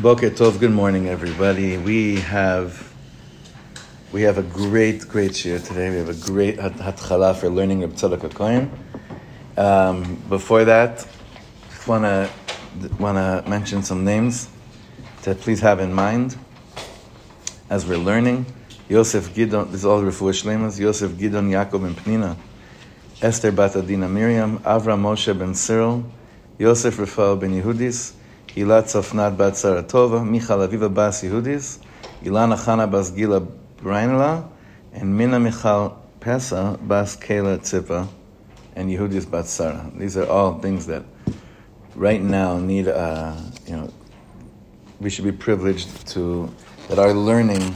Boker Tov, good morning, everybody. We have we have a great, great shiur today. We have a great hatchala for learning Tzadok HaKohen. Um, before that, just want to want to mention some names to please have in mind as we're learning. Yosef Gidon, this is all Refuah Shlemas, Yosef Gidon Yaakov and Pnina, Esther Bat Adina Miriam, Avram Moshe ben Cyril, Yosef Rafael ben Yehudis, Ilat Safnat Bat Saratova, Michal Aviva Bas Yehudis, Ilana Chana Bas Gila Brainla, and Mina Michal Pesa Bas Kela Tzipa, and Yehudis Bat Sarah. These are all things that right now need, uh, you know, we should be privileged to, that our learning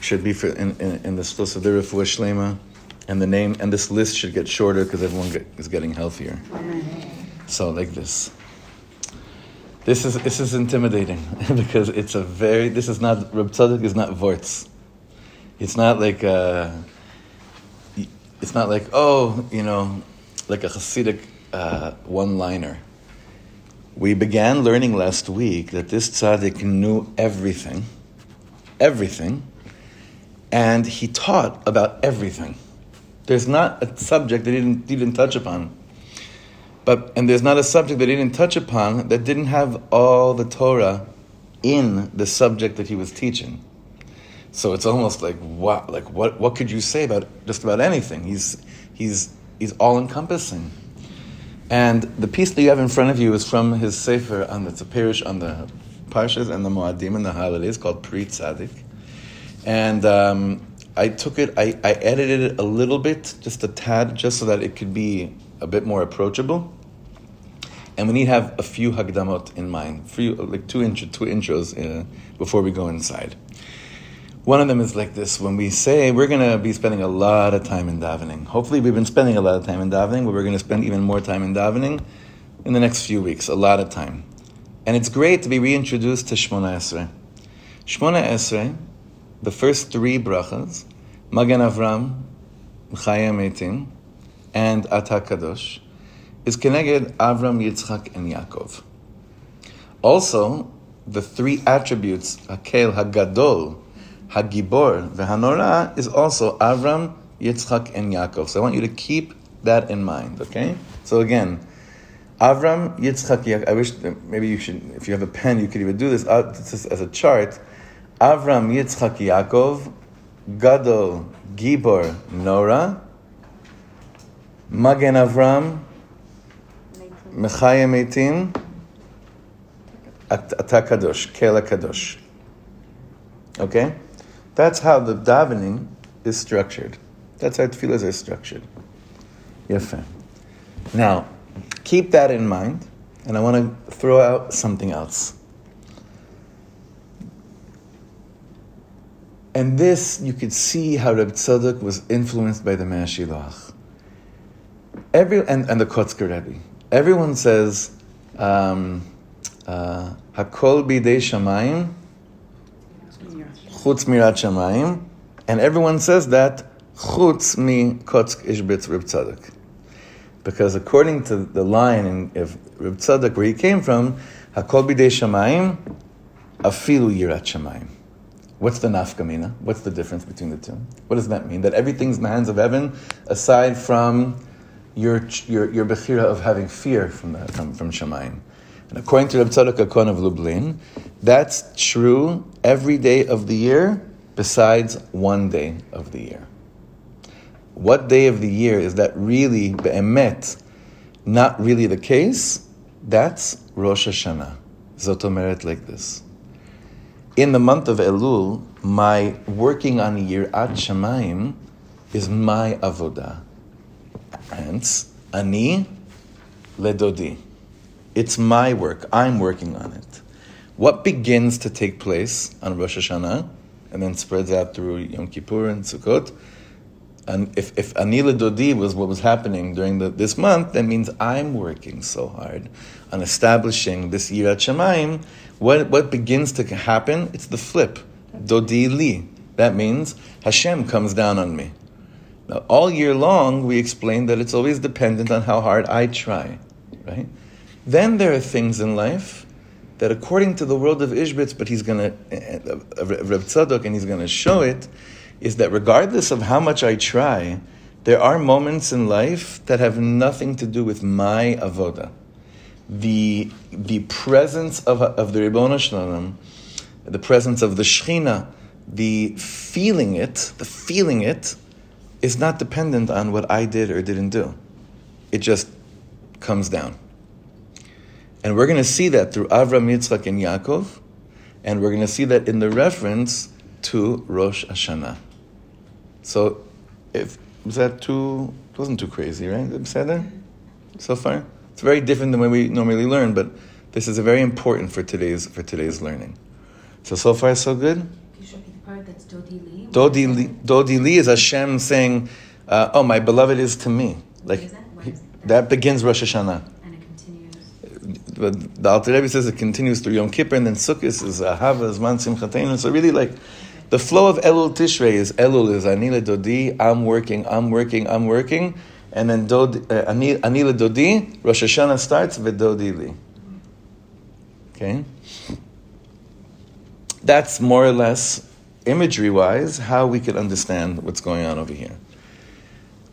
should be for, in, in, in the Stos of the Refuah Shlema, and the name, and this list should get shorter because everyone get, is getting healthier. So, like this. This is this is intimidating because it's a very this is not Reb Tzadok is not Vortz. It's not like uh, it's not like oh you know like a Hasidic uh, one liner. We began learning last week that this tzaddik knew everything, everything, and he taught about everything. There's not a subject that he didn't, he didn't touch upon. But and there's not a subject that he didn't touch upon that didn't have all the Torah in the subject that he was teaching. So it's almost like what like what what could you say about just about anything? He's he's he's all encompassing. And the piece that you have in front of you is from his sefer on the Tzapirish on the Parshas and the Moadim and the holidays called Pri Tzadik. And um, I took it, I, I edited it a little bit, just a tad, just so that it could be a bit more approachable. And we need to have a few hagdamot in mind, few, like two, intro, two intros uh, before we go inside. One of them is like this when we say we're going to be spending a lot of time in davening. Hopefully, we've been spending a lot of time in davening, but we're going to spend even more time in davening in the next few weeks, a lot of time. And it's great to be reintroduced to Shmona Esrei. Shmona Esrei, the first three brachas, Magen Avram, Chayim Eitim, and Ata Kadosh, is connected Avram, Yitzchak, and Yaakov. Also, the three attributes, Hakel, Hagadol, Hagibor, Vehanora, is also Avram, Yitzchak, and Yaakov. So I want you to keep that in mind, okay? So again, Avram, Yitzchak, Yaakov. I wish maybe you should, if you have a pen, you could even do this, uh, this as a chart. Avram, Yitzchak, Yaakov, Gadol, Gibor, Nora, Magen Avram, Mechayim Eitim, Ata Kadosh, Kela Kadosh. Okay? That's how the davening is structured. That's how tefillahs are structured. Yefem. Now, keep that in mind, and I want to throw out something else. And this, you could see how Reb Tzadok was influenced by the Mei HaShiloach. Every, and, and the Kotzker Rebbe. Everyone says, um, uh, Hakol bidei shamayim, chutz mirat shamayim, and everyone says that chutz mi kotzk ishbitz Tzadok. Because according to the line in if Tzadok, where he came from, Hakol bidei shamayim, afilu yirat shamayim. What's the nafkamina? What's the difference between the two? What does that mean? That everything's in the hands of heaven, aside from your your your bechira of having fear from the, from from Shemayim. And according to Reb Tzadok HaKohen of Lublin, that's true every day of the year, besides one day of the year. What day of the year is that really be'emet, not really the case? That's Rosh Hashanah. Zotomeret like this. In the month of Elul, my working on Yirat Shemayim is my avodah. Hence, ani ledodi. It's my work. I'm working on it. What begins to take place on Rosh Hashanah and then spreads out through Yom Kippur and Sukkot? And if, if ani ledodi was what was happening during the, this month, that means I'm working so hard on establishing this Yirat Shemayim. What, what begins to happen? It's the flip. Dodi li. That means Hashem comes down on me. Now, all year long, we explain that it's always dependent on how hard I try, right? Then there are things in life that according to the world of Ishbitz, but he's going to, uh, Reb Tzadok, and he's going to show it, is that regardless of how much I try, there are moments in life that have nothing to do with my avoda. The, the presence of, of the Ribbon Shalom, the presence of the Shechina, the feeling it, the feeling it, is not dependent on what I did or didn't do. It just comes down. And we're going to see that through Avram, Yitzchak, and Yaakov, and we're going to see that in the reference to Rosh Hashanah. So, if was that too? It wasn't too crazy, right? there so far. It's very different than what we normally learn, but this is very important for today's for today's learning. So so far so good. Dodi Li. Dodi Li, Dodi Li is Hashem saying, uh, "Oh, my beloved is to me." Like that? that? begins Rosh Hashanah. And it continues. But the Alter Rebbe says it continues through Yom Kippur, and then Sukkot is Ahava, is Man. So really, like the flow of Elul Tishrei is Elul is Ani ledodi. I'm working. I'm working. I'm working. And then Dodi, uh, Ani ledodi, Rosh Hashanah starts with Dodi Li. Okay? That's more or less imagery wise, how we could understand what's going on over here.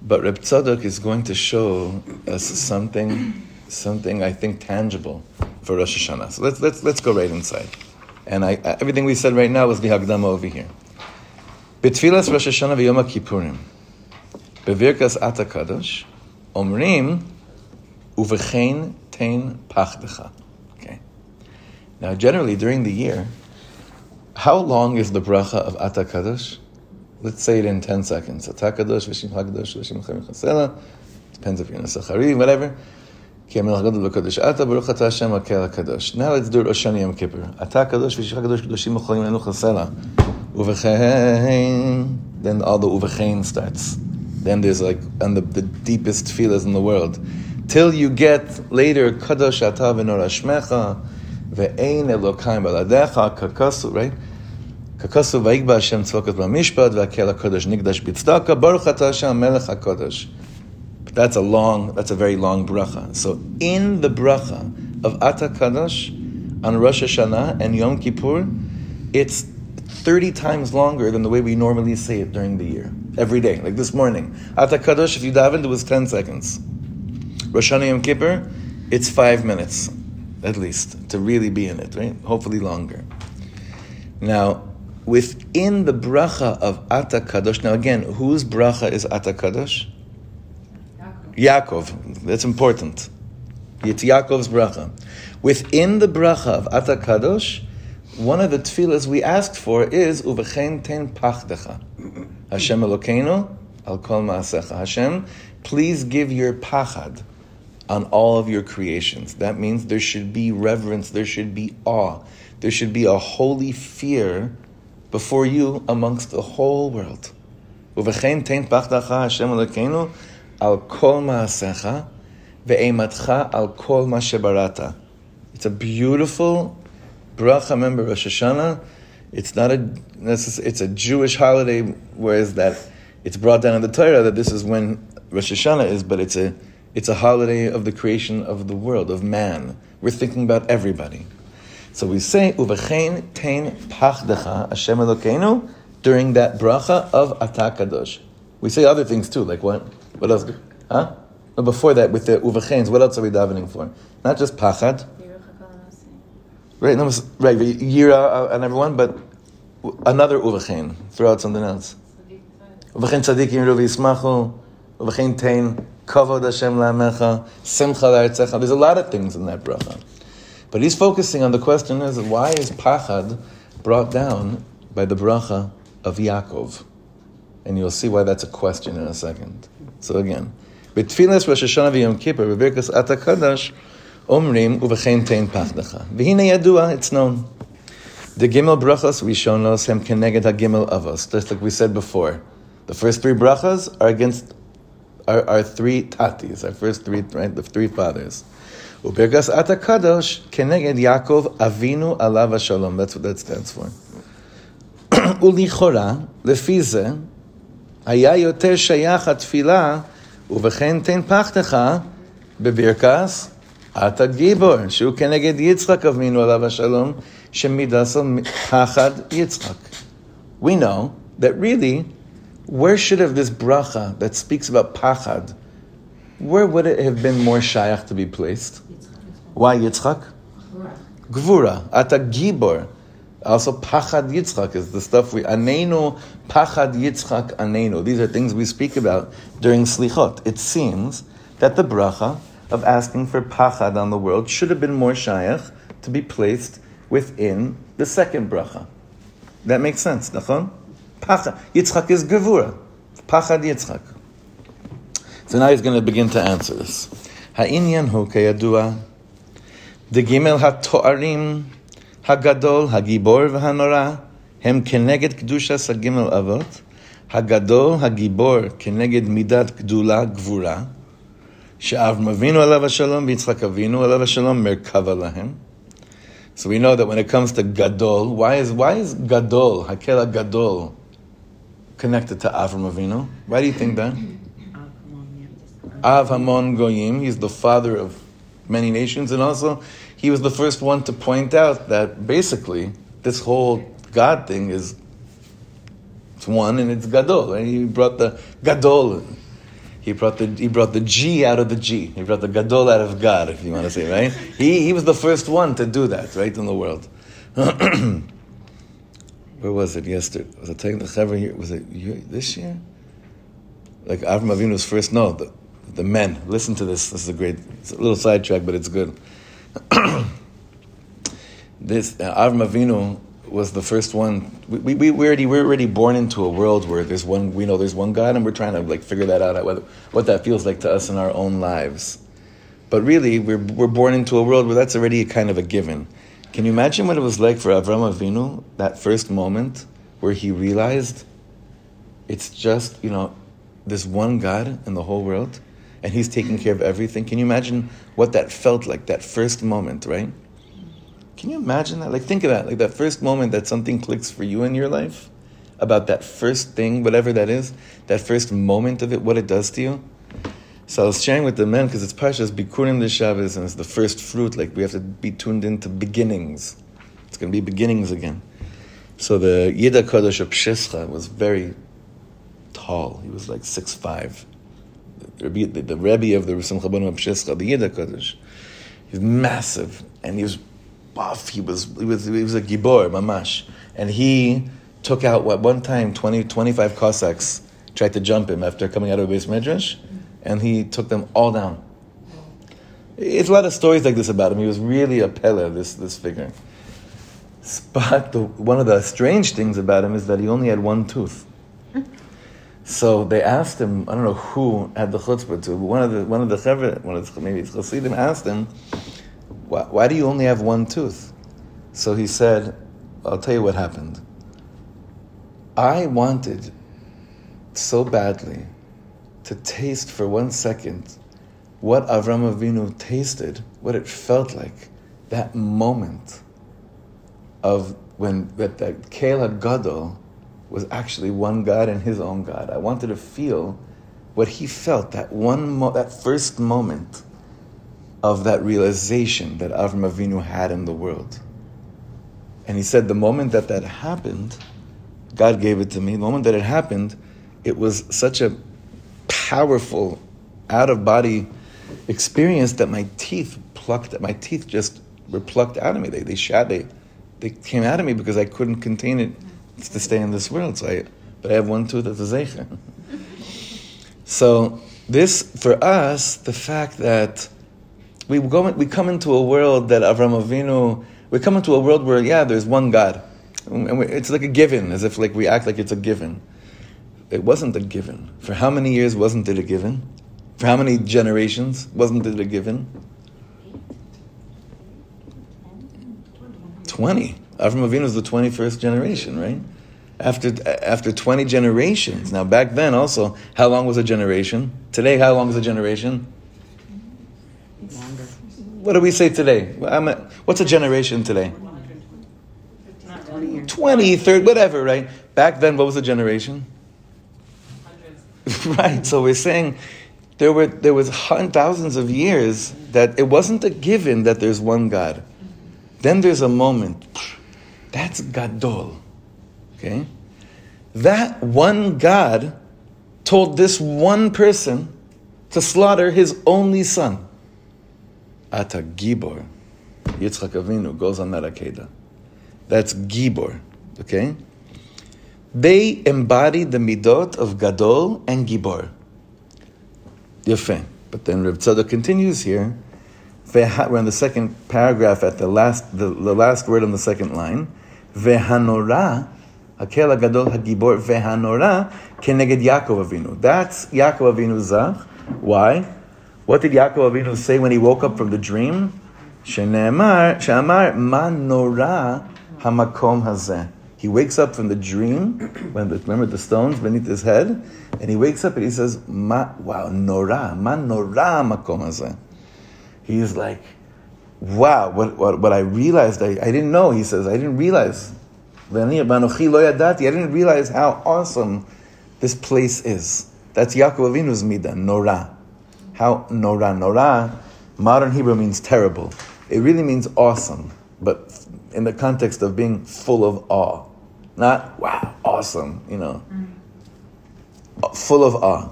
But Reb Tzadok is going to show us something, something I think tangible for Rosh Hashanah. So let's, let's, let's go right inside. And I, everything we said right now was the Hagdama over here. Betfilas Rosh Hashanah v'Yom Kippurim, bevirkas Ata Kadosh, omrim uvechein tein pachdecha. Okay. Now, generally during the year, how long is the bracha of Ata Kadosh? Let's say it in 10 seconds. Ata Kadosh, Vishim HaKadosh, Vishim Chayim Chasela. Depends if you're in a Sachari, whatever. Now let's do Rosh Hashanah Yom Kippur. Ata Kadosh, Vishim HaKadosh, Vishim Chayim Chasela. Uvechein. Then all the Uvechein starts. Then there's like, and the, the deepest feelers in the world. Till you get later, Kadosh Ata V'nor Hashmecha, Ve'ein Elokaim Baladecha, Kakasu, right? ככסו ויקבע השם צבוקות במשפט, והקהל הקודש נקדש בצדקה, ברוך אתה השם מלך הקודש. That's a long, that's a very long bracha. So in the bracha of Ata Kadosh on Rosh Hashanah and Yom Kippur, it's 30 times longer than the way we normally say it during the year, every day, like this morning. Ata Kadosh, if you davened, it was 10 seconds. Rosh Hashanah Yom Kippur, it's five minutes, at least, to really be in it, right? Hopefully longer. Now, within the bracha of Ata Kadosh. Now again, whose bracha is Ata Kadosh? Yaakov. Yaakov. That's important. It's Yaakov's bracha. Within the bracha of Ata Kadosh, one of the tefillahs we asked for is Uvechen ten pachdecha. Hashem Elokeinu al kol ma'asecha. Hashem, please give your pachad on all of your creations. That means there should be reverence, there should be awe, there should be a holy fear before you amongst the whole world. It's a beautiful bracha. Remember Rosh Hashanah. It's not a it's a Jewish holiday, whereas that it's brought down in the Torah that this is when Rosh Hashanah is, but it's a it's a holiday of the creation of the world of man. We're thinking about everybody. So we say uvechein tein pachdecha Hashem Elokeinu during that bracha of Atakadosh. We say other things too, like what? What else? Huh? No, before that, with the uvecheins, what else are we davening for? Not just pachad. Right, no, right, yira and everyone, but another uvechein. Throw out something else. Uvechein tzadikim ruvi yismachu. Uvechein tein kavod Hashem la'amecha. Simcha la'artzecha. There's a lot of things in that bracha. But he's focusing on the question is why is Pachad brought down by the bracha of Yaakov? And you'll see why that's a question in a second. So again, בתפילס ראש השנה ויום כיפר, בברכס עת הקדש, אומרים, ובכן תן פחדך. והנה ידוע, it's known. The gimel brachas we shown us him keneged hagimel avos, just like we said before. The first three brachas are against our, our three tatis, our first three, right, the three fathers. Ubergas Ata Kadosh Keneged Yaakov Avinu Alav Shalom. That's what that stands for. ולכאורה, לפי זה, היה יותר שייך התפילה, ובכן תן פחתך בברכס אתה גיבור, שהוא כנגד יצחק אבינו עליו השלום, שמידס על פחד יצחק. We know that really, where should have this bracha that speaks about pachad, where would it have been more shayach to be placed? Why Yitzchak? Gvura. Ata gibor. Also, pachad Yitzchak is the stuff we anenu pachad Yitzchak anenu. These are things we speak about during slichot. It seems that the bracha of asking for pachad on the world should have been more shayach to be placed within the second bracha. That makes sense, nachon? Pachad. Yitzchak is gevura. Pachad Yitzchak. So now he's going to begin to answer this. Ha'inyan hu kayadua. דגימל התוארים הגדול, הגיבור והנורא, הם כנגד קדושת הגימל אבות, הגדול, הגיבור, כנגד מידת גדולה, גבורה, שאברהם אבינו עליו השלום ויצחק אבינו עליו השלום מרכבה להם. So we know that when it comes to gadol, why is why is gadol, hakel gadol, connected to Avram Avinu? Why do you think that? Av Hamon Goyim, he's the father of many nations, and also he was the first one to point out that basically this whole God thing is it's one and it's Gadol. Right? He brought the Gadol. He brought the he brought the G out of the G. He brought the Gadol out of God, if you want to say right. He he was the first one to do that, right in the world. Where was it yesterday? Was it taking the Chaver here? Was it this year? Like Avram Avinu's first? No, the, the men. Listen to this. This is a great. It's a little sidetrack, but it's good. this uh, Avram Avinu was the first one. We, we, we already we're already born into a world where there's one. We know there's one God, and we're trying to like figure that out. What, what that feels like to us in our own lives. But really, we're we're born into a world where that's already kind of a given. Can you imagine what it was like for Avram Avinu that first moment where he realized it's just you know this one God in the whole world? and he's taking care of everything. Can you imagine what that felt like, that first moment, right? Can you imagine that? Like, think of that, like that first moment that something clicks for you in your life about that first thing, whatever that is, that first moment of it, what it does to you. So I was sharing with the men because it's Pashas Bikurim the Shabbos and it's the first fruit. Like we have to be tuned into beginnings. It's going to be beginnings again. So the Yida Kodesh of Pshischa was very tall. He was like six five the, the, the Rebbe of the Simcha of Pshischa, the Yida Kodesh. He's massive, and he was buff. He was he was he was a gibor, mamash, and he took out what one time 20, 25 Cossacks tried to jump him after coming out of a base and he took them all down. It's a lot of stories like this about him. He was really a pele, this this figure. But the, one of the strange things about him is that he only had one tooth. So they asked him, I don't know who had the chutzpah to, but one of the one of the chevre, one of the maybe Chassidim asked him, why, why, do you only have one tooth? So he said, I'll tell you what happened. I wanted so badly to taste for one second what Avram Avinu tasted, what it felt like, that moment of when that, that Kela Gadol was actually one God and his own God. I wanted to feel what he felt that one mo- that first moment of that realization that Avram Avinu had in the world. And he said the moment that that happened, God gave it to me. The moment that it happened, it was such a powerful out of body experience that my teeth plucked my teeth just were plucked out of me. They they shat they they came out of me because I couldn't contain it to stay in this world. So I, but I have one tooth that's a zeicher. so this, for us, the fact that we go, we come into a world that Avram Avinu, we come into a world where yeah, there's one God, and we, it's like a given, as if like we act like it's a given. It wasn't a given. For how many years wasn't it a given? For how many generations wasn't it a given? Twenty. Avram Avinu is the 21st generation, right? After, after 20 generations. Now, back then also, how long was a generation? Today, how long is a generation? Longer. What do we say today? A, what's a generation today? 20, 30, whatever, right? Back then, what was a generation? right, so we're saying there were there was thousands of years that it wasn't a given that there's one God. Then there's a moment. That's Gadol. Okay? That one God told this one person to slaughter his only son. Ata Gibor. Yitzchak Avinu goes on that Akedah. That's Gibor. Okay? They embody the midot of Gadol and Gibor. Yefeh. But then Reb Tzadok continues here. We're in the second paragraph at the last, the, the last word on the second line. Vehanora, Hakel Gadol Hagibor Vehanora, Keneged Yaakov Avinu. That's Yaakov Avinu Zach. Why? What did Yaakov Avinu say when he woke up from the dream? Shenemar, Shamar, Manora Hamakom Hazeh. He wakes up from the dream, when the, remember the stones beneath his head, and he wakes up and he says, Ma, wow, Nora, Man Nora Makom Hazeh. He's like, wow, what, what, what I realized, I, I didn't know, he says, I didn't realize. I didn't realize how awesome this place is. That's Yaakov Avinu's midah, Nora. How Nora, Nora, modern Hebrew means terrible. It really means awesome, but in the context of being full of awe. Not, wow, awesome, you know. Mm. Uh, full of awe.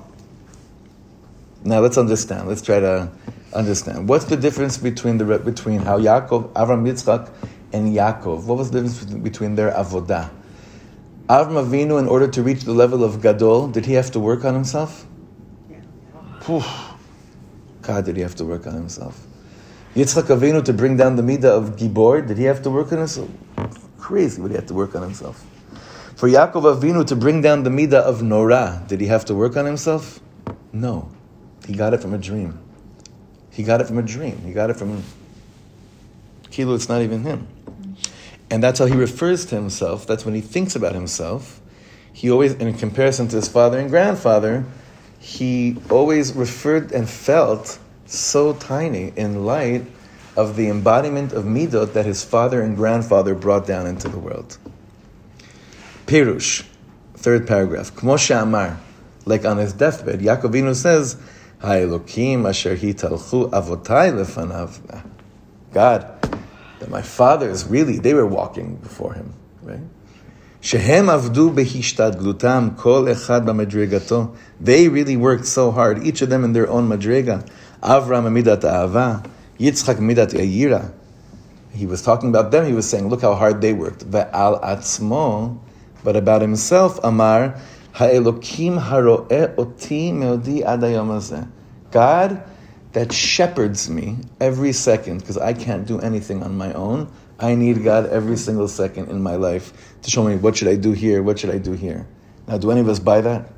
Now let's understand. Let's try to understand. What's the difference between the between how Yaakov, Avram Yitzchak, and Yaakov? What was the difference between their avodah? Avram Avinu, in order to reach the level of Gadol, did he have to work on himself? Phew. God, did he have to work on himself? Yitzchak Avinu to bring down the midah of Gibor, did he have to work on himself? Crazy what he had to work on himself. For Yaakov Avinu to bring down the midah of Norah, did he have to work on himself? No. He got it from a dream. He got it from a dream. He got it from Kilo, it's not even him. And that's how he refers to himself. That's when he thinks about himself. He always, in comparison to his father and grandfather, he always referred and felt so tiny in light of the embodiment of midot that his father and grandfather brought down into the world. Pirush, third paragraph. Kmo she'amar, like on his deathbed, Yaakov Avinu says, Ha'elokim asher hitalchu avotai lefanav. God, that my fathers really, they were walking before him, right? Shehem avdu behistadlutam kol echad b'madregato. They really worked so hard, each of them in their own madrega. Avram midat ahava, Yitzchak midat yayira. He was talking about them. He was saying, "Look how hard they worked." Ve'al atzmo, but about himself, Amar ha'elokim haroe oti meodi adayom. God that shepherds me every second because I can't do anything on my own. I need God every single second in my life to show me what should I do here, what should I do here. Now, do any of us buy that?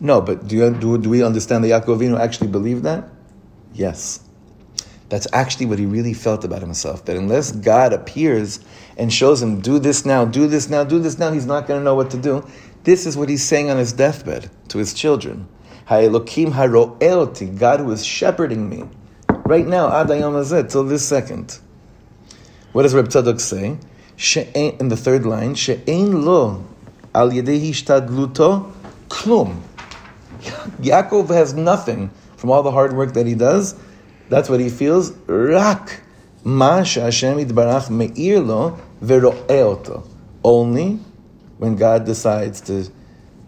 No, but do, you, do, do we understand that Yaakov Avinu actually believed that? Yes. That's actually what he really felt about himself. That unless God appears and shows him, do this now, do this now, do this now, he's not going to know what to do. This is what he's saying on his deathbed to his children. Ha'elokim haro'eoti, God who is shepherding me. Right now, adayam hazeh, till this second. What does Reb Tzadok say? In the third line, she'ein lo al yedei hishtadluto klum. Yaakov has nothing from all the hard work that he does. That's what he feels. Rak ma Hashem me'ir lo. Only when God decides to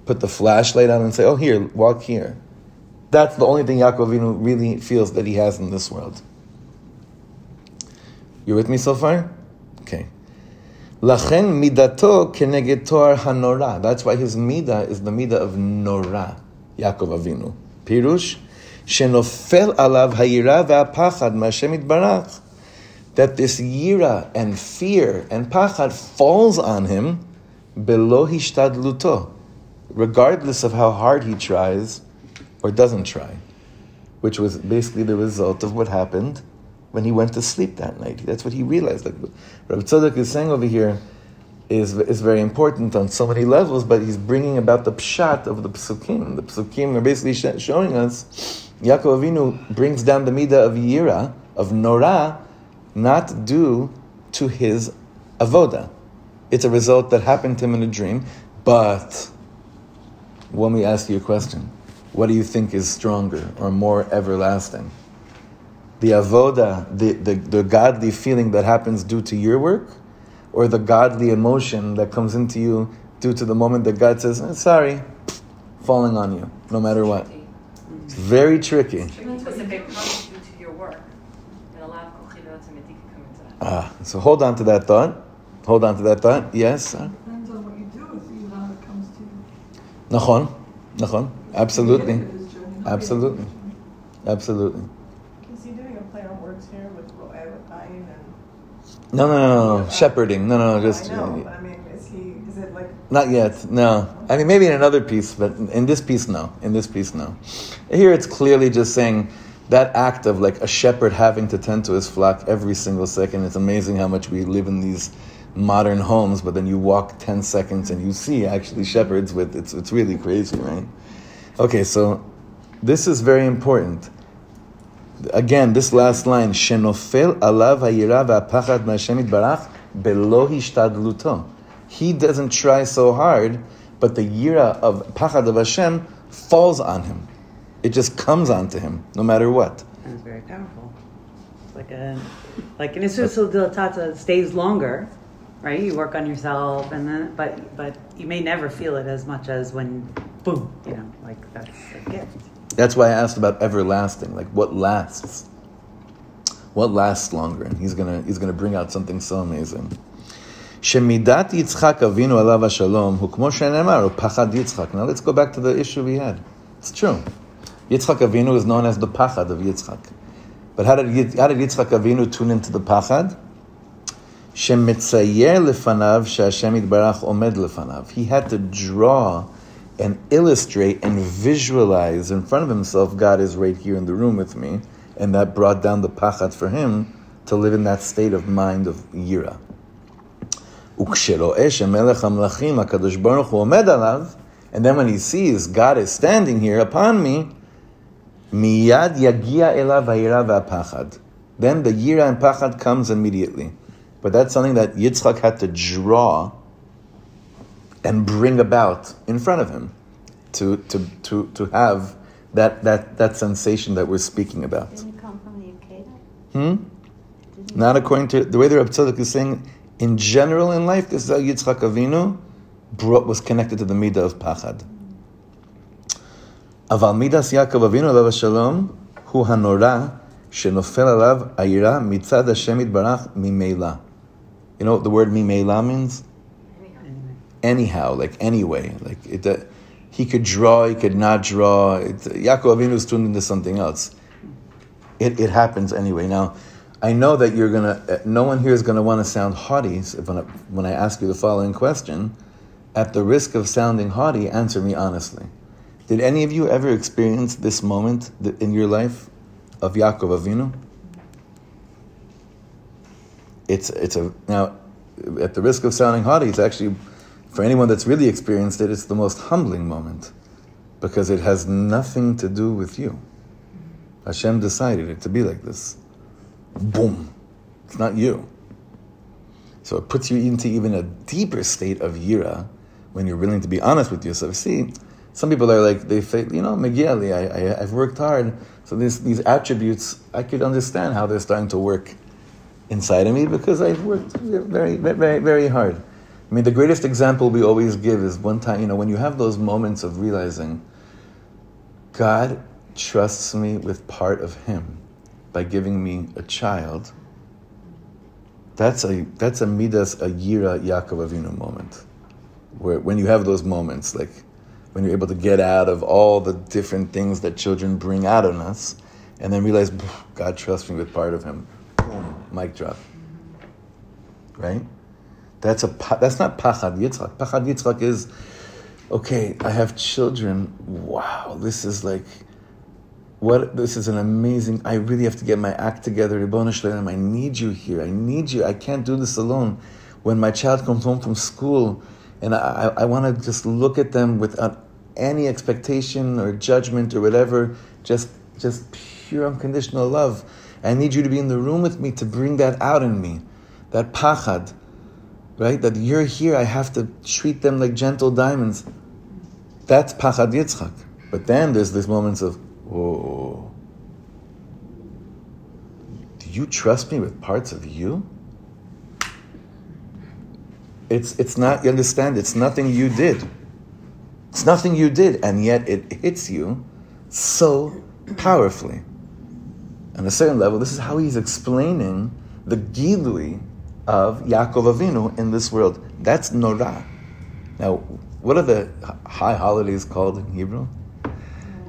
put the flashlight on and say, "Oh, here, walk here." That's the only thing Yaakov Avinu really feels that he has in this world. You with me so far? Okay. Lachen midato hanora. That's why his midah is the midah of nora. Yaakov Avinu. Pirush, shenofel alav hayira ve'apachad ma'Hashem itbarach. That this yira and fear and pachad falls on him below hishtadluto, regardless of how hard he tries or doesn't try, which was basically the result of what happened when he went to sleep that night. That's what he realized. Like Rabbi Tzadok is saying over here is, is very important on so many levels, but he's bringing about the pshat of the psukim. The psukim are basically showing us Yaakov Avinu brings down the midah of yira, of nora, not due to his avoda. It's a result that happened to him in a dream, but when we ask you a question, what do you think is stronger or more everlasting? The avoda, the, the, the godly feeling that happens due to your work, or the godly emotion that comes into you due to the moment that God says, eh, sorry, falling on you, no matter what. It's very tricky. Because if it comes due to your work, then a lot of kochid ultimately can come into that. Ah, so hold on to that thought. Hold on to that thought. Yes. Depends on what you do with you, how it comes to you. Nachon. Nachon. Absolutely. Beginning of his journey, not the end of Absolutely. Absolutely. Is he doing a play on words here with Ro'eh with Ayin and? No, no, no, no. Shepherding. No, no, no. Just. I know, but I mean, is he, is it like, Not yet, no. I mean, maybe in another piece, but in this piece, no. In this piece, no. Here it's clearly just saying that act of like a shepherd having to tend to his flock every single second. It's amazing how much we live in these modern homes, but then you walk 10 seconds and you see actually shepherds with it's, it's really crazy, right? Okay, so this is very important. Again, this last line, Shenofel alav hayira v'apachad ma'Hashem yitbarach belo hishtadluto. He doesn't try so hard, but the yira of pachad of Hashem falls on him. It just comes onto him, no matter what. That's very powerful. It's like a like an Isusul Dilatata stays longer, right? You work on yourself and then but but you may never feel it as much as when boom, you know, like that's a gift. That's why I asked about everlasting, like what lasts. What lasts longer? And he's gonna he's gonna bring out something so amazing. שמידת יצחק אבינו עליו השלום הוא כמו שנאמר, הוא פחד יצחק. Now let's go back to the issue we had. It's true. Yitzchak Avinu is known as the pachad of Yitzchak. But how did, Yit- how did Yitzchak Avinu tune into the pachad? שמצייר לפניו שהשם יתברך עומד לפניו. He had to draw and illustrate and visualize in front of himself, God is right here in the room with me. And that brought down the pachad for him to live in that state of mind of yira. Ukshero'esh melech amlachim, HaKadosh Baruch Hu omed alav, and then when he sees God is standing here upon me, miyad yagia elav ha'ira v'apachad. Then the yira and pachad comes immediately. But that's something that Yitzchak had to draw and bring about in front of him to, to, to, to have that, that, that sensation that we're speaking about. Didn't come from the Akedah? Hmm? Not according to the way the Rabbi Tzadok is saying In general, in life, this is how Yitzchak Avinu brought, was connected to the midah of pachad. אבל מידס יעקב אבינו עליו השלום הוא הנורא שנופל עליו היראה מצד השם יתברך ממילא. You know what the word ממילא means? Anyhow, like anyway, like it. Uh, he could draw, he could not draw. It, Yaakov Avinu is tuned into something else. It, it happens anyway. Now, I know that you're gonna. Uh, no one here is gonna want to sound haughty. When I, when I ask you the following question, at the risk of sounding haughty, answer me honestly. Did any of you ever experience this moment in your life of Yaakov Avinu? It's it's a now at the risk of sounding haughty, it's actually for anyone that's really experienced it, it's the most humbling moment because it has nothing to do with you. Hashem decided it to be like this. Boom. It's not you. So it puts you into even a deeper state of yira when you're willing to be honest with yourself. See, some people are like, they say, you know, Migueli, I, I, I've worked hard. So these, these attributes, I could understand how they're starting to work inside of me because I've worked very, very, very hard. I mean, the greatest example we always give is one time, you know, when you have those moments of realizing God trusts me with part of Him by giving me a child. That's a that's a midas a yira Yaakov Avinu moment, where when you have those moments, like when you're able to get out of all the different things that children bring out on us, and then realize God trusts me with part of Him. Boom, mic drop. Right? That's a that's not pachad yitzchak. Pachad yitzchak is okay. I have children. Wow, this is like what this is an amazing. I really have to get my act together. Shleim, I need you here. I need you. I can't do this alone. When my child comes home from school, and I, I, I want to just look at them without any expectation or judgment or whatever, just just pure unconditional love. I need you to be in the room with me to bring that out in me, that pachad, right? That you're here. I have to treat them like gentle diamonds. That's pachad yitzchak. But then there's these moments of, whoa. Do you trust me with parts of you? It's, it's not, you understand, it's nothing you did. It's nothing you did, and yet it hits you so powerfully. On a certain level, this is how he's explaining the Gilui of Yaakov Avinu in this world. That's Norah. Now, what are the high holidays called in Hebrew?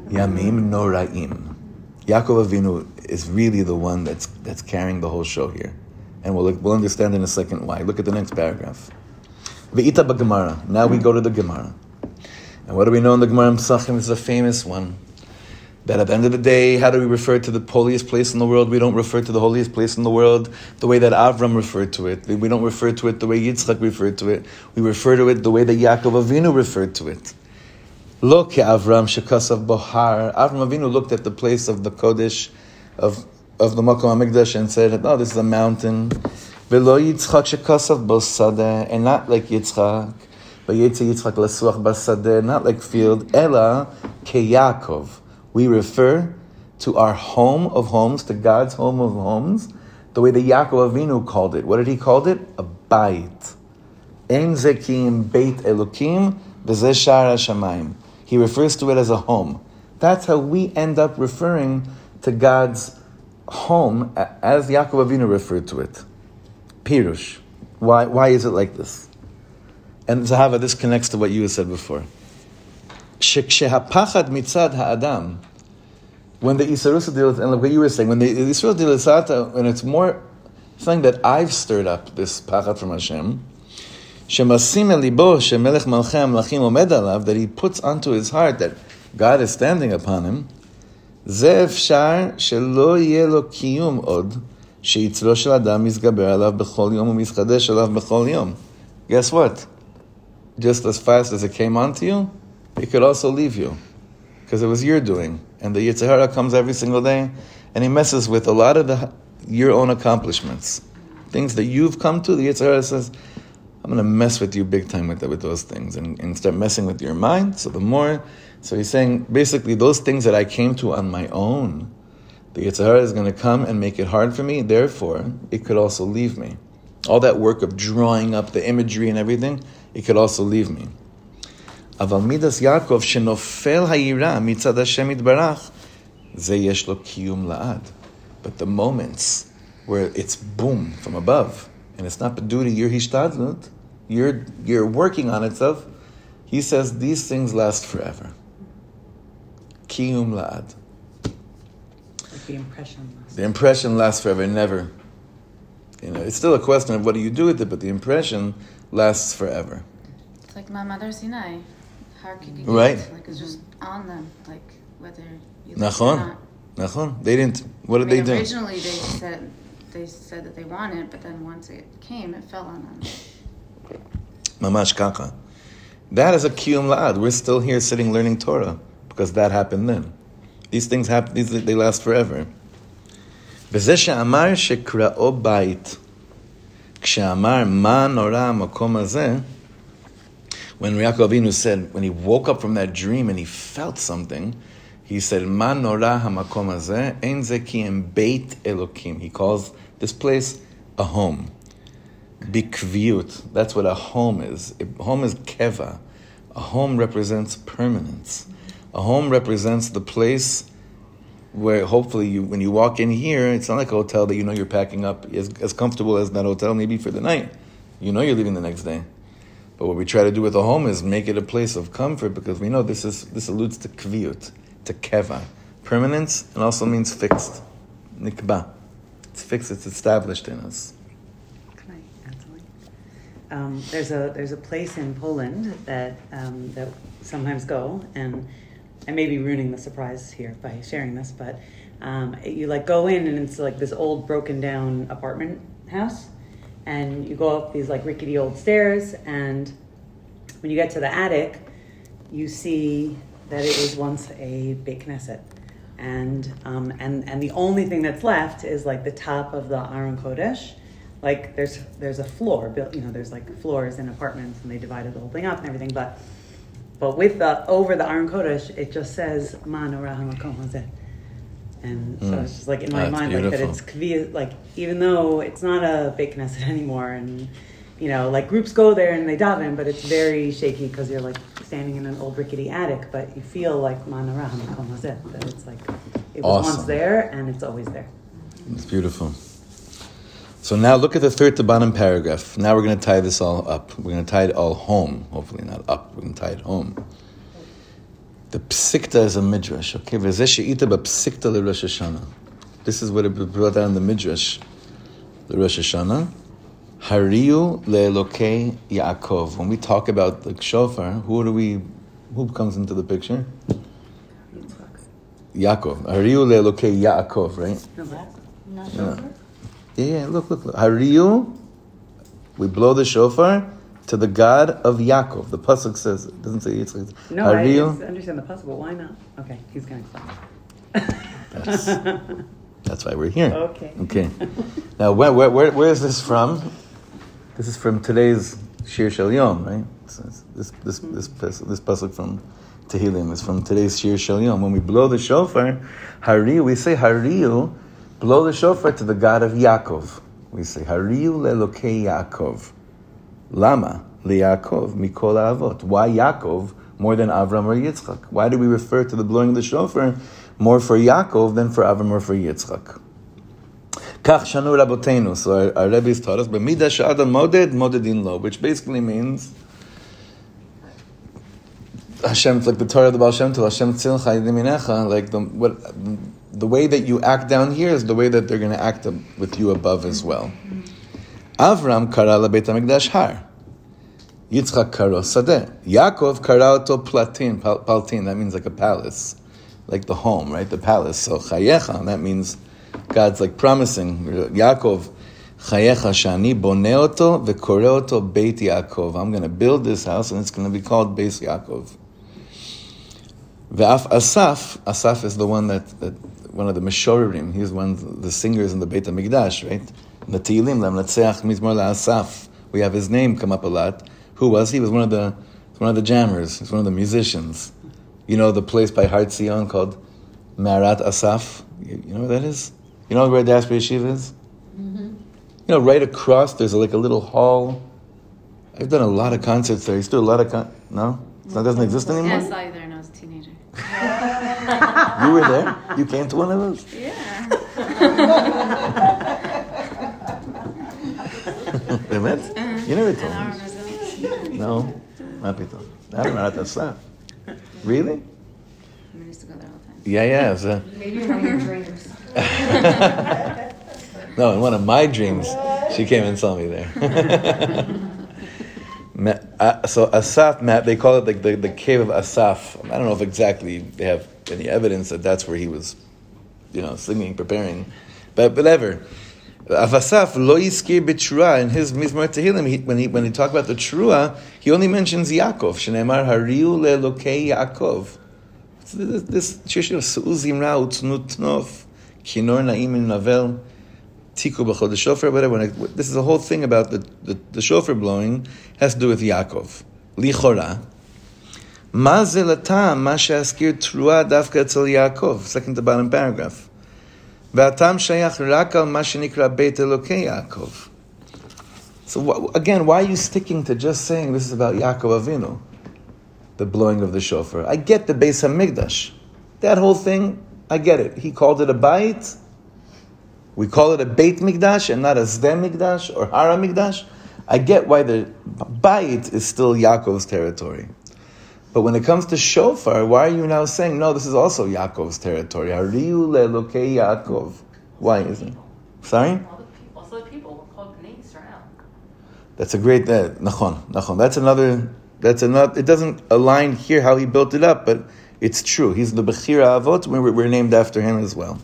Yamim Noraim. Yaakov Avinu is really the one that's, that's carrying the whole show here. And we'll, we'll understand in a second why. Look at the next paragraph. Ve'ita b'Gemara. Now we go to the Gemara. And what do we know in the Gemara Pesachim? This is a famous one. That at the end of the day, how do we refer to the holiest place in the world? We don't refer to the holiest place in the world the way that Avram referred to it. We don't refer to it the way Yitzchak referred to it. We refer to it the way that Yaakov Avinu referred to it. Look, Avram Shekasav Bohar. Avram Avinu looked at the place of the Kodesh of, of the Makom HaMikdash and said, Oh, this is a mountain. Velo Yitzchak Shekasav Bosadeh. And not like Yitzchak. But Yitzchak Lesuach Basadeh. Not like field. Ela Ke Yaakov we refer to our home of homes, to God's home of homes, the way the Yaakov Avinu called it. What did he call it? A bait. Ein zekim beit elokim v'zeshar hashamayim. He refers to it as a home. That's how we end up referring to God's home as Yaakov Avinu referred to it. Pirush. Why, why is it like this? And Zahava, this connects to what you said before. שכשהפחד מצד האדם, when the Isarusa deals, and like what you were saying, when the Israel Dilisata, when it's more something that I've stirred up, this pachat from Hashem, that he puts onto his heart that God is standing upon him, Guess what? Just as fast as it came onto you, it could also leave you. Because it was your doing. And the Yetzer Hara comes every single day, and he messes with a lot of the, your own accomplishments. Things that you've come to, the Yetzer Hara says, I'm going to mess with you big time with, with those things and, and start messing with your mind. So the more, so he's saying basically those things that I came to on my own, the Yetzer Hara is going to come and make it hard for me. Therefore, it could also leave me. All that work of drawing up the imagery and everything, it could also leave me. אבל מידס shenofel hayira היראה מצד השם But the moments where it's boom from above, and it's not due to your hishtadlut, you're, you're working on itself, he says these things last forever. Kiyum la'ad. Like the impression lasts. The impression lasts forever, never. You know, it's still a question of what do you do with it, but the impression lasts forever. It's like Ma'amad Sinai. How could you get Right. it? Like it's just on them, like whether you like it or Nachon. not. Nachon. They didn't. What I did they mean, do? Originally, they said they said that they wanted, it, but then once it came, it fell on them. Mamash kaka. That is a kiyum la'ad. We're still here sitting learning Torah because that happened then. These things happen. These they last forever. וזה שאמר שקראו בית, כשאמר מה נורא המקום הזה, when Yaakov Avinu said, when he woke up from that dream and he felt something, he said, Ma nora hamakom hazeh, ein ze ki em beit elokim. He calls this place a home. Bikviut. That's what a home is. A home is keva. A home represents permanence. A home represents the place where hopefully you, when you walk in here, it's not like a hotel that you know you're packing up as, as comfortable as that hotel maybe for the night. You know you're leaving the next day. But what we try to do with a home is make it a place of comfort because we know this is this alludes to kviut, to keva, permanence, and also means fixed. Nikba, it's fixed. It's established in us. Can I add something? Um, there's a there's a place in Poland that um, that sometimes go, and I may be ruining the surprise here by sharing this, but um, you like go in and it's like this old broken down apartment house, and you go up these like rickety old stairs, and when you get to the attic, you see that it was once a Beit Knesset. And, um, and, and the only thing that's left is like the top of the Aron Kodesh. Like there's, there's a floor built, you know, there's like floors in apartments and they divided the whole thing up and everything. But but with the over the Aron Kodesh, it just says Ma Nora Hamakom Hazeh. And so Mm. it's just like in my That's mind, like that beautiful. it's kvi, like even though it's not a big Knesset anymore, and you know, like groups go there and they daven, but it's very shaky because you're like standing in an old rickety attic, but you feel like Ma Nora Hamakom Hazeh, that it's like it was Awesome. once there and it's always there. It's beautiful. So now look at the third to bottom paragraph. Now we're going to tie this all up. We're going to tie it all home. Hopefully not up. We're going to tie it home. The psikta is a midrash. Okay, v'zeh she'ita b'psikta l'Rosh Hashanah. This is what it brought down in the midrash. The Rosh Hashanah. Hariyu le'elokei Yaakov. When we talk about the shofar, who do we? Who comes into the picture? Yaakov. Hariyu le'elokei Yaakov. Right. Yeah. Yeah, yeah, look, look, look. Hariyu, we blow the shofar to the God of Yaakov. The pasuk says it doesn't say Yitzchak. No, I Hariyu. just understand the possible. Why not? Okay, he's going to That's, explain. that's why we're here. Okay. Okay. Now, where, where, where, where is this from? This is from today's Shir Shel Yom, right? So this this hmm. this pas- this pasuk from Tehillim is from today's Shir Shel Yom. When we blow the shofar, Hariyu, we say Hariyu, blow the shofar to the God of Yaakov. We say Hariyu leLokei Yaakov. Lama liYaakov mikol avot. Why Yaakov more than Avram or Yitzchak? Why do we refer to the blowing of the shofar more for Yaakov than for Avram or for Yitzchak? Kach shanu rabotenu. So our, our Rebbe's taught us, "B'midah she'adam moded, modedin lo," which basically means Hashem, like the Torah of the Baal Shem Tov, Hashem tzilcha yediminecha, like the what the way that you act down here is the way that they're going to act with you above as well. Avram kara lebeit hamikdash har. Yitzchak karo sadeh. Yaakov kara oto platin, pal- paltin. That means like a palace, like the home, right? The palace. So chayecha, that means God's like promising. Yaakov, chayecha shani boneh oto v'koreh beit Yaakov. I'm going to build this house and it's going to be called Beis Yaakov. Ve'af Asaf, Asaf is the one that, that one of the Meshorim, he's one of the singers in the Beit HaMikdash, right? In the Tehillim, Lamnatseach Mizmor LaAsaf, we have his name come up a lot. Who was he? He was one of the one of the jammers, he's one of the musicians. You know the place by Har Zion called Marat Asaf? You, you know where that is? You know where Diaspora Yeshiva is? Mm-hmm. You know, right across, there's like a little hall. I've done a lot of concerts there. You still do a lot of con- no? That doesn't exist anymore? Yeah, I saw you there when I was a teenager. You were there? You came to one of those? Yeah. באמת? You never told An hour me. Brazil. No, מה פתאום? למה לא אתה סתם? Really? I used to go there all the time. Yeah, yeah. זה- Maybe from your dreams. No, in one of my dreams, she came and saw me there. Ma- uh, so Asaf, Matt, they call it like the, the cave of Asaf. I don't know if exactly they have any evidence that that's where he was, you know, singing, preparing, but whatever. Avasaf Asaf, lo yiskir b'trua, in his Mizmor Tehillim, he, when he when he talked about the trua, he only mentions Yaakov. Shneimar hariu le'elokei Yaakov. This this shir of Su'uz Zimra u'tnut kinor na'im navel, tiku b'chol the shofar, whatever. This is the whole thing about the, the, the shofar blowing has to do with Yaakov. Lichora. מה זה לטעם מה שאזכיר תרועה דווקא אצל יעקב? second to bottom paragraph. והטעם שייך רק על מה שנקרא בית אלוקי יעקב. So wh- again, why are you sticking to just saying this is about Yaakov Avinu? The blowing of the shofar. I get the Beis Hamikdash. That whole thing, I get it. He called it a bait. We call it a Beit Mikdash and not a Zdem Mikdash or Hara Mikdash. I get why the bait is still Yaakov's territory. But when it comes to shofar, why are you now saying, no, this is also Yaakov's territory? Hariu le'elokei Yaakov. Why is it? Sorry? All the people, also the people were called Bnei Israel. That's a great, uh, nachon, nachon. That's another, that's another, it doesn't align here how he built it up, but it's true. He's the Bechira Avot, we're, we're named after him as well.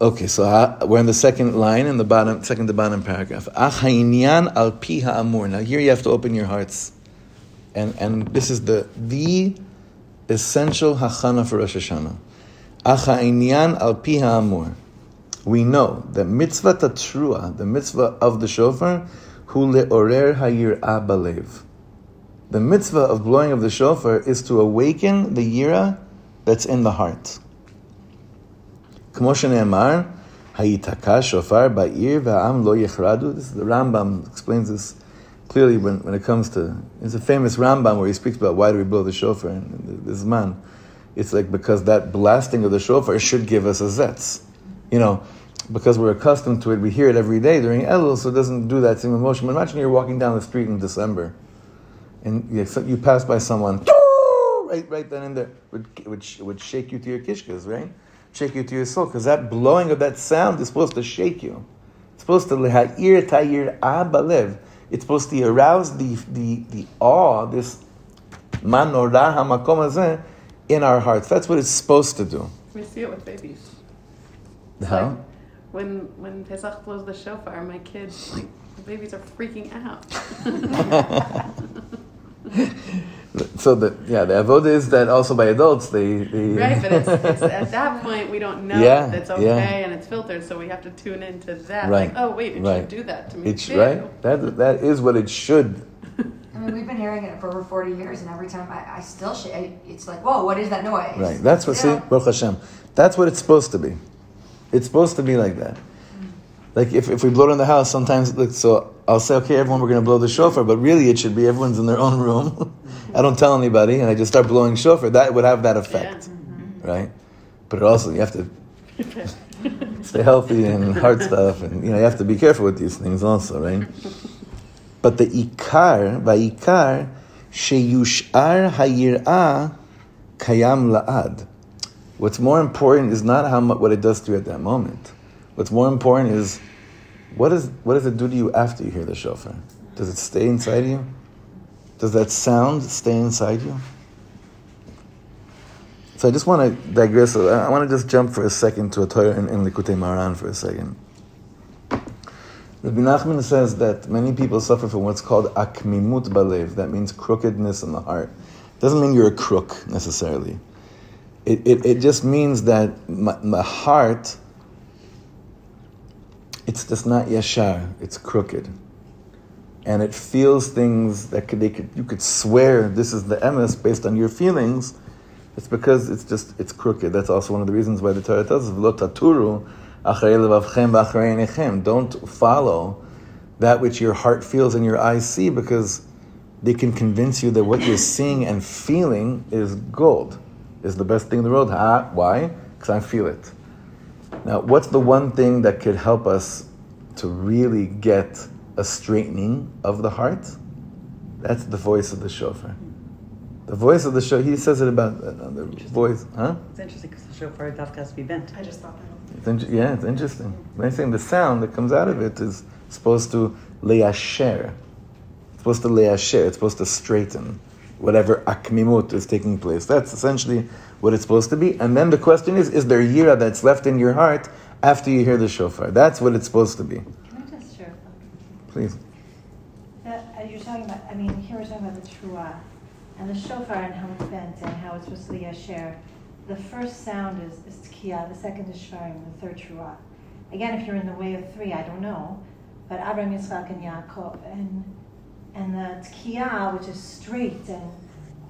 Okay, so uh, we're in the second line in the bottom, second to bottom paragraph. Ach al pi ha'amur. Now here you have to open your hearts and, and this is the the essential hachana for Rosh Hashanah. Acha al pi amur. We know that mitzvah tatrua, the mitzvah of the shofar, hu le'orer hayir abalev. The mitzvah of blowing of the shofar is to awaken the yira that's in the heart. K'mo shene'emar, hayitaka shofar ba'ir va'am lo yechradu. This the Rambam explains this clearly when, when it comes to, it's a famous Rambam where he speaks about why do we blow the shofar in this man. It's like because that blasting of the shofar should give us a zetz. You know, because we're accustomed to it, we hear it every day during Elul, so it doesn't do that same emotion. But imagine you're walking down the street in December, and you, pass by someone, right, right then and there, would, would, would shake you to your kishkas, right? Shake you to your soul, because that blowing of that sound is supposed to shake you. It's supposed to le'ha'ir ta'ir abalev. Ah, It's supposed to arouse the, the, the awe, this ma nora hamakom in our hearts. That's what it's supposed to do. We see it with babies. How? Like, when when Pesach blows the shofar, my kids like the babies are freaking out. so the yeah, the avoda is that also by adults they, they right, but it's, it's at that point we don't know Yeah, that it's okay yeah. and it's filtered, so we have to tune into that. Right, Like, oh wait, it right. should do that to me it's too. right. That that is what it should. I mean, we've been hearing it for over 40 years, and every time I, I still, sh- I, it's like, whoa, what is that noise? Right. That's what. See, Baruch Hashem. That's what it's supposed to be. It's supposed to be like that. Mm. Like if, if we blow it in the house, sometimes like so I'll say, okay, everyone, we're going to blow the shofar, but really it should be everyone's in their own room. I don't tell anybody, and I just start blowing shofar. That would have that effect, mm-hmm. right? But also you have to stay healthy and hard stuff, and you know you have to be careful with these things also, right? But the ikar, by va'ikar, sheyushar hayirah kayam la'ad. What's more important is not how much, what it does to you at that moment. What's more important is what, is what does it do to you after you hear the shofar? Does it stay inside you? Does that sound stay inside you? So I just want to digress. I want to just jump for a second to a Torah in, in Likutei Moharan for a second. Rabbi Nachman says that many people suffer from what's called akmimut balev. That means crookedness in the heart. Doesn't mean you're a crook necessarily. It, it, it just means that my, my heart, it's just not yashar. It's crooked, and it feels things that could, they could you could swear this is the emes based on your feelings. It's because it's just it's crooked. That's also one of the reasons why the Torah tells us "V'lo taturu acharei levavchem v'acharei einechem." Don't follow that which your heart feels and your eyes see, because they can convince you that what you're seeing and feeling is gold, is the best thing in the world. Ah, why? Because I feel it. Now, what's the one thing that could help us to really get a straightening of the heart? That's the voice of the shofar. The voice of the shofar. He says it about uh, the voice, huh? It's interesting because the shofar dafka has to be bent. I just thought that. It's in, yeah, it's interesting. When I'm saying the sound that comes out of it is supposed to leasher. It's supposed to leasher. It's supposed to straighten whatever akmimut is taking place. That's essentially what it's supposed to be. And then the question is, is there yira that's left in your heart after you hear the shofar? That's what it's supposed to be. Can I just share? Please. That, as you're talking about, I mean, here we're talking about the trua and the shofar and how it's bent and how it's supposed to be a share. The first sound is, is tkiya, the second is shvarim, the third trua. Again, if you're in the way of three, I don't know, but Abraham, Yitzchak, and Yaakov, and and the tkiya, which is straight and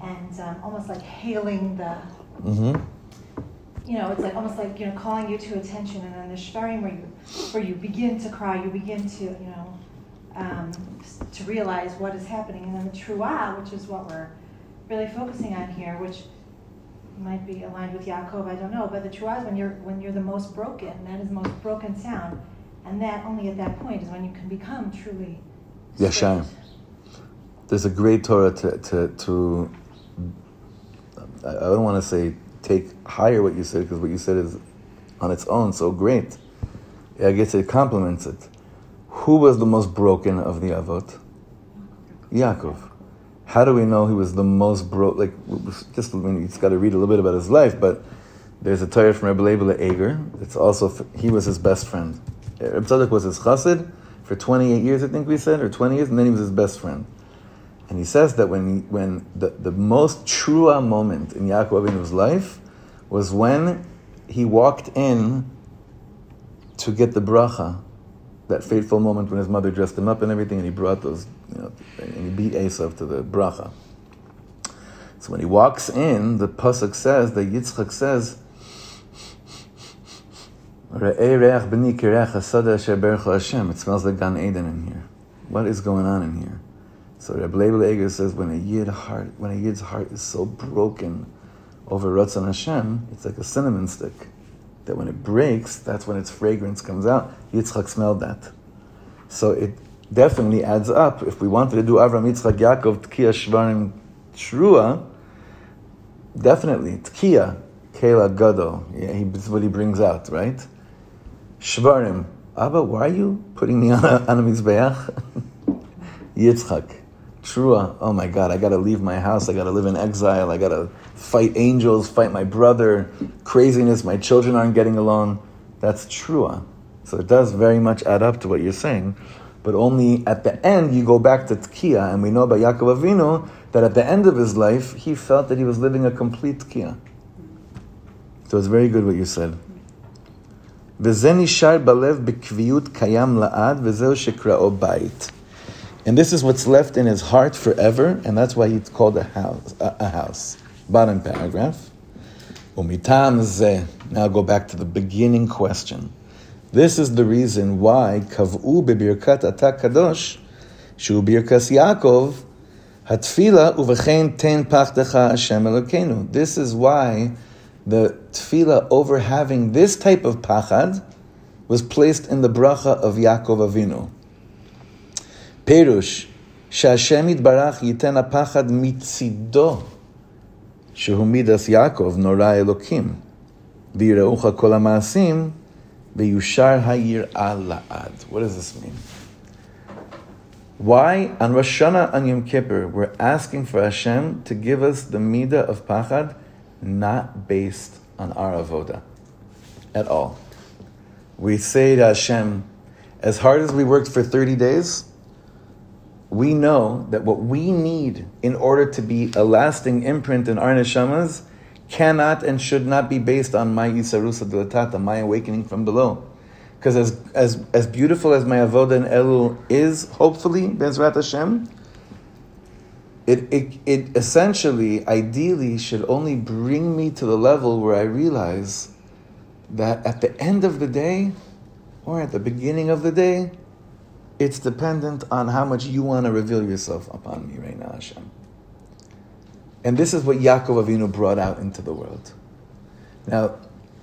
and um, almost like hailing the Mm-hmm. you know, it's like almost like you know calling you to attention, and then the shvarim where you where you begin to cry, you begin to you know um, to realize what is happening, and then the truah, which is what we're really focusing on here, which might be aligned with Yaakov, I don't know, but the truah is when you're when you're the most broken, that is the most broken sound, and that only at that point is when you can become truly. Straight. There's a great Torah to, to, to I don't want to say take higher what you said because what you said is on its own so great. I guess it complements it. Who was the most broken of the Avot? Yaakov. How do we know he was the most broke? Like, just I mean, you've got to read a little bit about his life, but there's a Torah from Rebbe Leibele Eger. It's also he was his best friend. Uh, Reb Tzadok was his chassid for 28 years, I think we said, or 20 years, and then he was his best friend. And he says that when, when the, the most true moment in Yaakov Avinu's life was when he walked in to get the bracha, that fateful moment when his mother dressed him up and everything, and he brought those, you know, and he beat Esav to the bracha. So when he walks in, the pasuk says that Yitzchak says. It smells like Gan Eden in here. What is going on in here? So Reb Leibel Eger says, when a yid heart, when a yid's heart is so broken over Ratzon Hashem, it's like a cinnamon stick. That when it breaks, that's when its fragrance comes out. Yitzchak smelled that. So it definitely adds up. If we wanted to do Avram Yitzchak Yaakov Tkiya Shvarim Shrua, definitely Tkiya Kela Gado. Yeah, he, this what he brings out, right? Shvarim. Abba, why are you putting me on a, on a mizbeach? Yitzchak. Trua. Oh my God, I got to leave my house. I got to live in exile. I got to fight angels, fight my brother. Craziness. My children aren't getting along. That's trua. So it does very much add up to what you're saying. But only at the end you go back to Tkiya, and we know by Yaakov Avinu that at the end of his life he felt that he was living a complete Tkiya. So it's very good what you said. וזה נשאר בלב בקביעות קיים לעד, וזהו שקראו בית. And this is what's left in his heart forever, and that's why it's called a house. A, a house. bottom paragraph. Umitam ze. Now go back to the beginning question. This is the reason why kavu bebirkat atak kadosh shu birkas Yaakov hatfila uvechen ten pachdecha Hashem Elokeinu. This is why the tefillah over having this type of pachad was placed in the bracha of Yaakov Avinu. Perush, Shashem Yitbarach yiten apachad mitzido שהוא מידס יעקב נורא אלוקים, ויראוך כל המעשים, ויושר היראה לעד. What does this mean? Why on Rosh Hashanah and Yom Kippur we're asking for Hashem to give us the midah of pachad not based on our avoda at all. We say to Hashem, as hard as we worked for 30 days, we know that what we need in order to be a lasting imprint in our neshamas cannot and should not be based on my isarusa dilatata, my awakening from below. Because as, as, as beautiful as my avoda in Elul is, hopefully, Bezrat Hashem, it, it, it essentially, ideally, should only bring me to the level where I realize that at the end of the day, or at the beginning of the day, it's dependent on how much you want to reveal yourself upon me right now, Hashem. And this is what Yaakov Avinu brought out into the world. Now,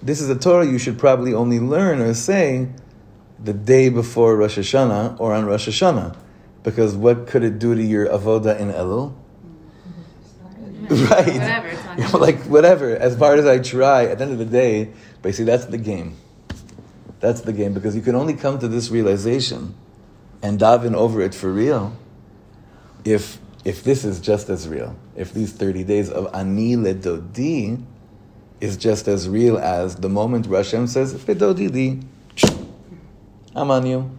this is a Torah you should probably only learn or say the day before Rosh Hashanah or on Rosh Hashanah. Because what could it do to your avoda in Elul? right. Whatever, You know, like whatever. As hard as I try, at the end of the day, basically that's the game. That's the game because you can only come to this realization and daven over it for real if if this is just as real. If these 30 days of ani ledodi is just as real as the moment Hashem says, "Bedodi li, I'm on you.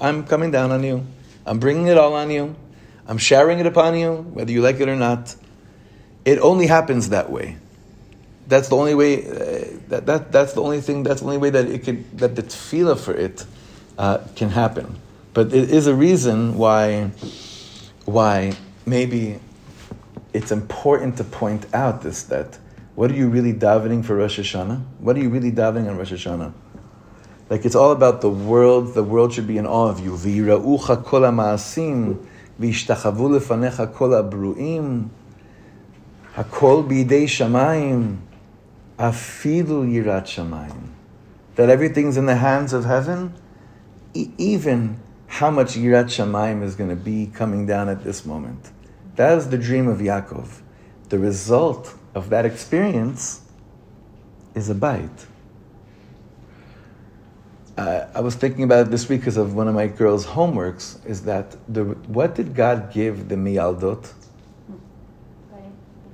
I'm coming down on you. I'm bringing it all on you. I'm showering it upon you, whether you like it or not. It only happens that way. That's the only way. Uh, that, that that's the only thing. That's the only way that it could that the tefillah for it uh, can happen. But it is a reason why why maybe it's important to point out this that what are you really davening for Rosh Hashanah? What are you really davening on Rosh Hashanah? Like it's all about the world. The world should be in awe of you. V'yiraucha kol ha'ma'asim v'yishtachavu lefanecha kol ha'bru'im hakol b'idei shamayim afilu yirat shamayim. That everything's in the hands of heaven, e- even how much yirat shamayim is going to be coming down at this moment. That is the dream of Yaakov. The result of that experience is a bite. Uh, I was thinking about it this week because of one of my girls' homeworks. Is that the what did God give the miyaldot?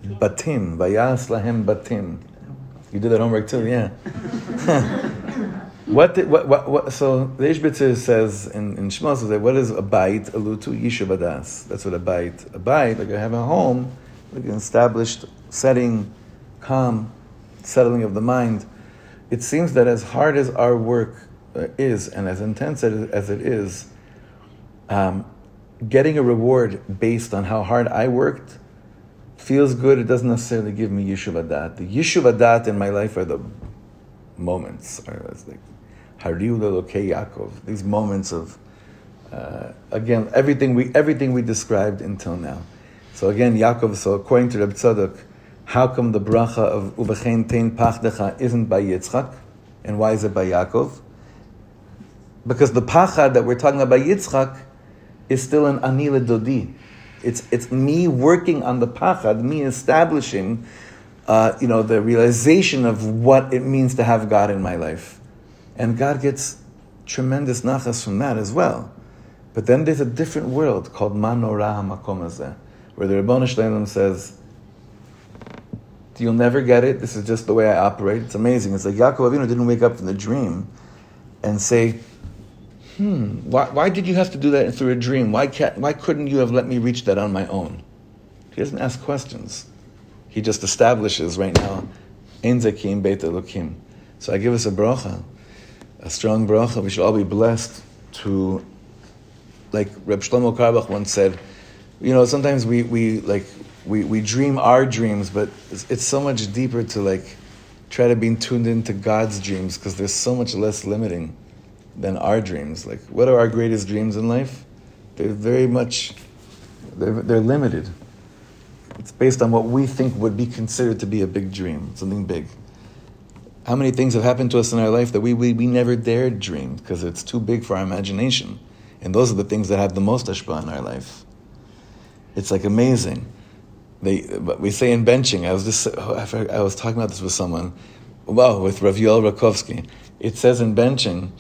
Batim, vayas lahem batim. You did that homework too, yeah. what, did, what, what, what, so the Ishbitzer says in, in says, what is a bite? Alutu yishubadas. That's what a bite. A bite, like I have a home, like an established setting, calm, settling of the mind. It seems that as hard as our work uh, is, and as intense as it is, um, getting a reward based on how hard I worked feels good, it doesn't necessarily give me Yishuv Adat. The Yishuv Adat in my life are the moments. Are it's like Hariu Lelokei Yaakov. These moments of uh, again everything we everything we described until now. So again, Yaakov. So according to Reb Tzadok, how come the bracha of Uvechein Tein Pachdecha isn't by Yitzchak, and why is it by Yaakov? Because the pachad that we're talking about Yitzchak is still an ani ledodi. It's, it's me working on the pachad, me establishing, uh, you know, the realization of what it means to have God in my life. And God gets tremendous nachas from that as well. But then there's a different world called Ma Nora HaMakom Hazeh, where the Ribbon Shalom says, you'll never get it, this is just the way I operate. It's amazing. It's like Yaakov Avinu didn't wake up from the dream and say, hmm, why, why did you have to do that through a dream? Why, can't, why couldn't you have let me reach that on my own? He doesn't ask questions. He just establishes right now, Ein Zakim Beit Elokim. So I give us a bracha, a strong bracha. We should all be blessed to, like Reb Shlomo Carlebach once said, you know, sometimes we, we like, we, we dream our dreams, but it's, it's so much deeper to like try to be tuned into God's dreams because there's so much less limiting than our dreams. Like, what are our greatest dreams in life? They're very much, they're, they're limited. It's based on what we think would be considered to be a big dream, something big. How many things have happened to us in our life that we, we, we never dared dream because it's too big for our imagination? And those are the things that have the most ashpa in our life. It's like amazing. They, we say in benching, I was just, I was talking about this with someone, well, with Rav Rakovsky. It says in benching,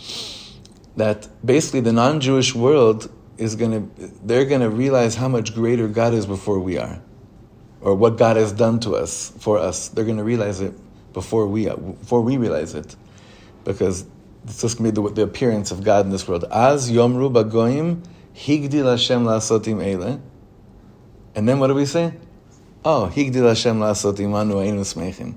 that basically the non-Jewish world is going to, they're going to realize how much greater God is before we are, or what God has done to us for us. They're going to realize it before we uh, before we realize it, because it's just going to be the, the, appearance of God in this world. As yomru bagoyim higdil Hashem la'asotim eile, and then what do we say? Oh, higdil Hashem la'asotim anu einu smechin.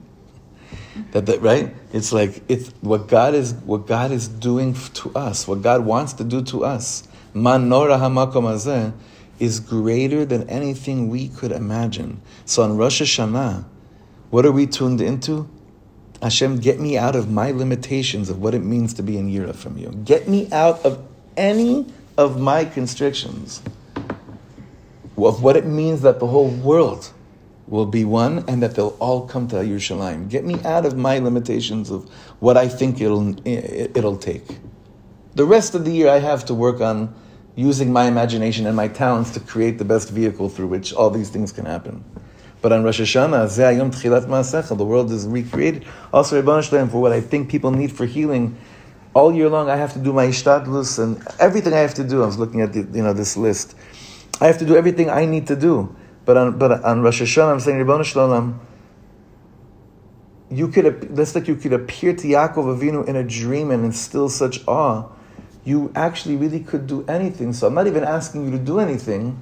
That, that right? It's like it's what God is what God is doing to us, what God wants to do to us. Ma Nora hamakom is greater than anything we could imagine. So on Rosh Hashanah, what are we tuned into? Hashem, get me out of my limitations of what it means to be in Yira from you. Get me out of any of my constrictions of what it means that the whole world will be one and that they'll all come to Yerushalayim. Get me out of my limitations of what I think it'll, it'll take. The rest of the year I have to work on using my imagination and my talents to create the best vehicle through which all these things can happen. But on Rosh Hashanah, Yom Tchilat Ma'asecha, the world is recreated. Also, Rebbe Shalem, for what I think people need for healing, all year long I have to do my ishtadlus and everything I have to do. I was looking at the, you know this list. I have to do everything I need to do. But on, but on Rosh Hashanah, I'm saying, Ribbon Shalom, you could, that's like you could appear to Yaakov Avinu in a dream and instill such awe. You actually really could do anything. So I'm not even asking you to do anything.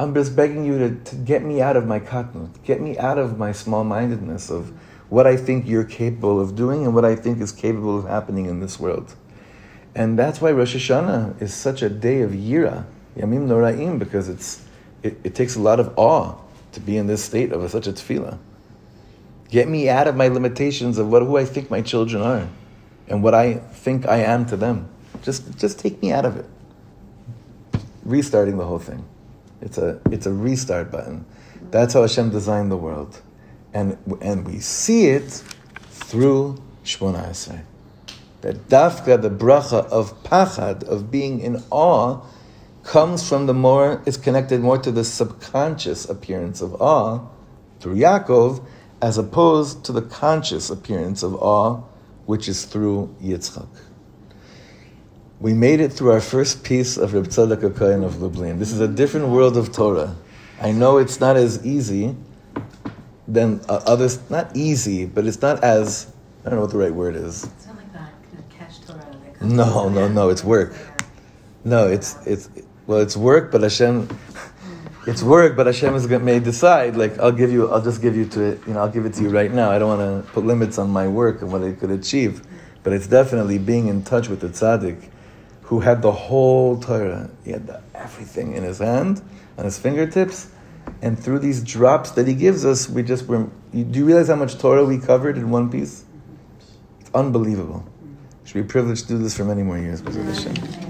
I'm just begging you to, to get me out of my katnut, get me out of my small-mindedness of what I think you're capable of doing and what I think is capable of happening in this world. And that's why Rosh Hashanah is such a day of Yira, Yamim Noraim, because it's it, it takes a lot of awe to be in this state of such a tefillah. Get me out of my limitations of what who I think my children are, and what I think I am to them. Just just take me out of it. Restarting the whole thing. It's a it's a restart button. That's how Hashem designed the world, and and we see it through Shmona Esrei. That dafka, the bracha of pachad, of being in awe, comes from the more, is connected more to the subconscious appearance of awe through Yaakov, as opposed to the conscious appearance of awe, which is through Yitzchak. We made it through our first piece of Reb Tzadok HaKohen of Lublin. This is a different world of Torah. I know it's not as easy than uh, others, not easy, but it's not as, I don't know what the right word is. It's not like that kind of cash Torah. That No, no, no, it's work. No, it's, it's, well, it's work, but Hashem, it's work, but Hashem is going may decide. Like I'll give you, I'll just give you to it. You know, I'll give it to you right now. I don't want to put limits on my work and what I could achieve, but it's definitely being in touch with the tzaddik, who had the whole Torah. He had the, everything in his hand, on his fingertips, And through these drops that He gives us, we just, we're, you, do you realize how much Torah we covered in one piece? It's unbelievable. Should be privileged to do this for many more years, B'ezrat Hashem.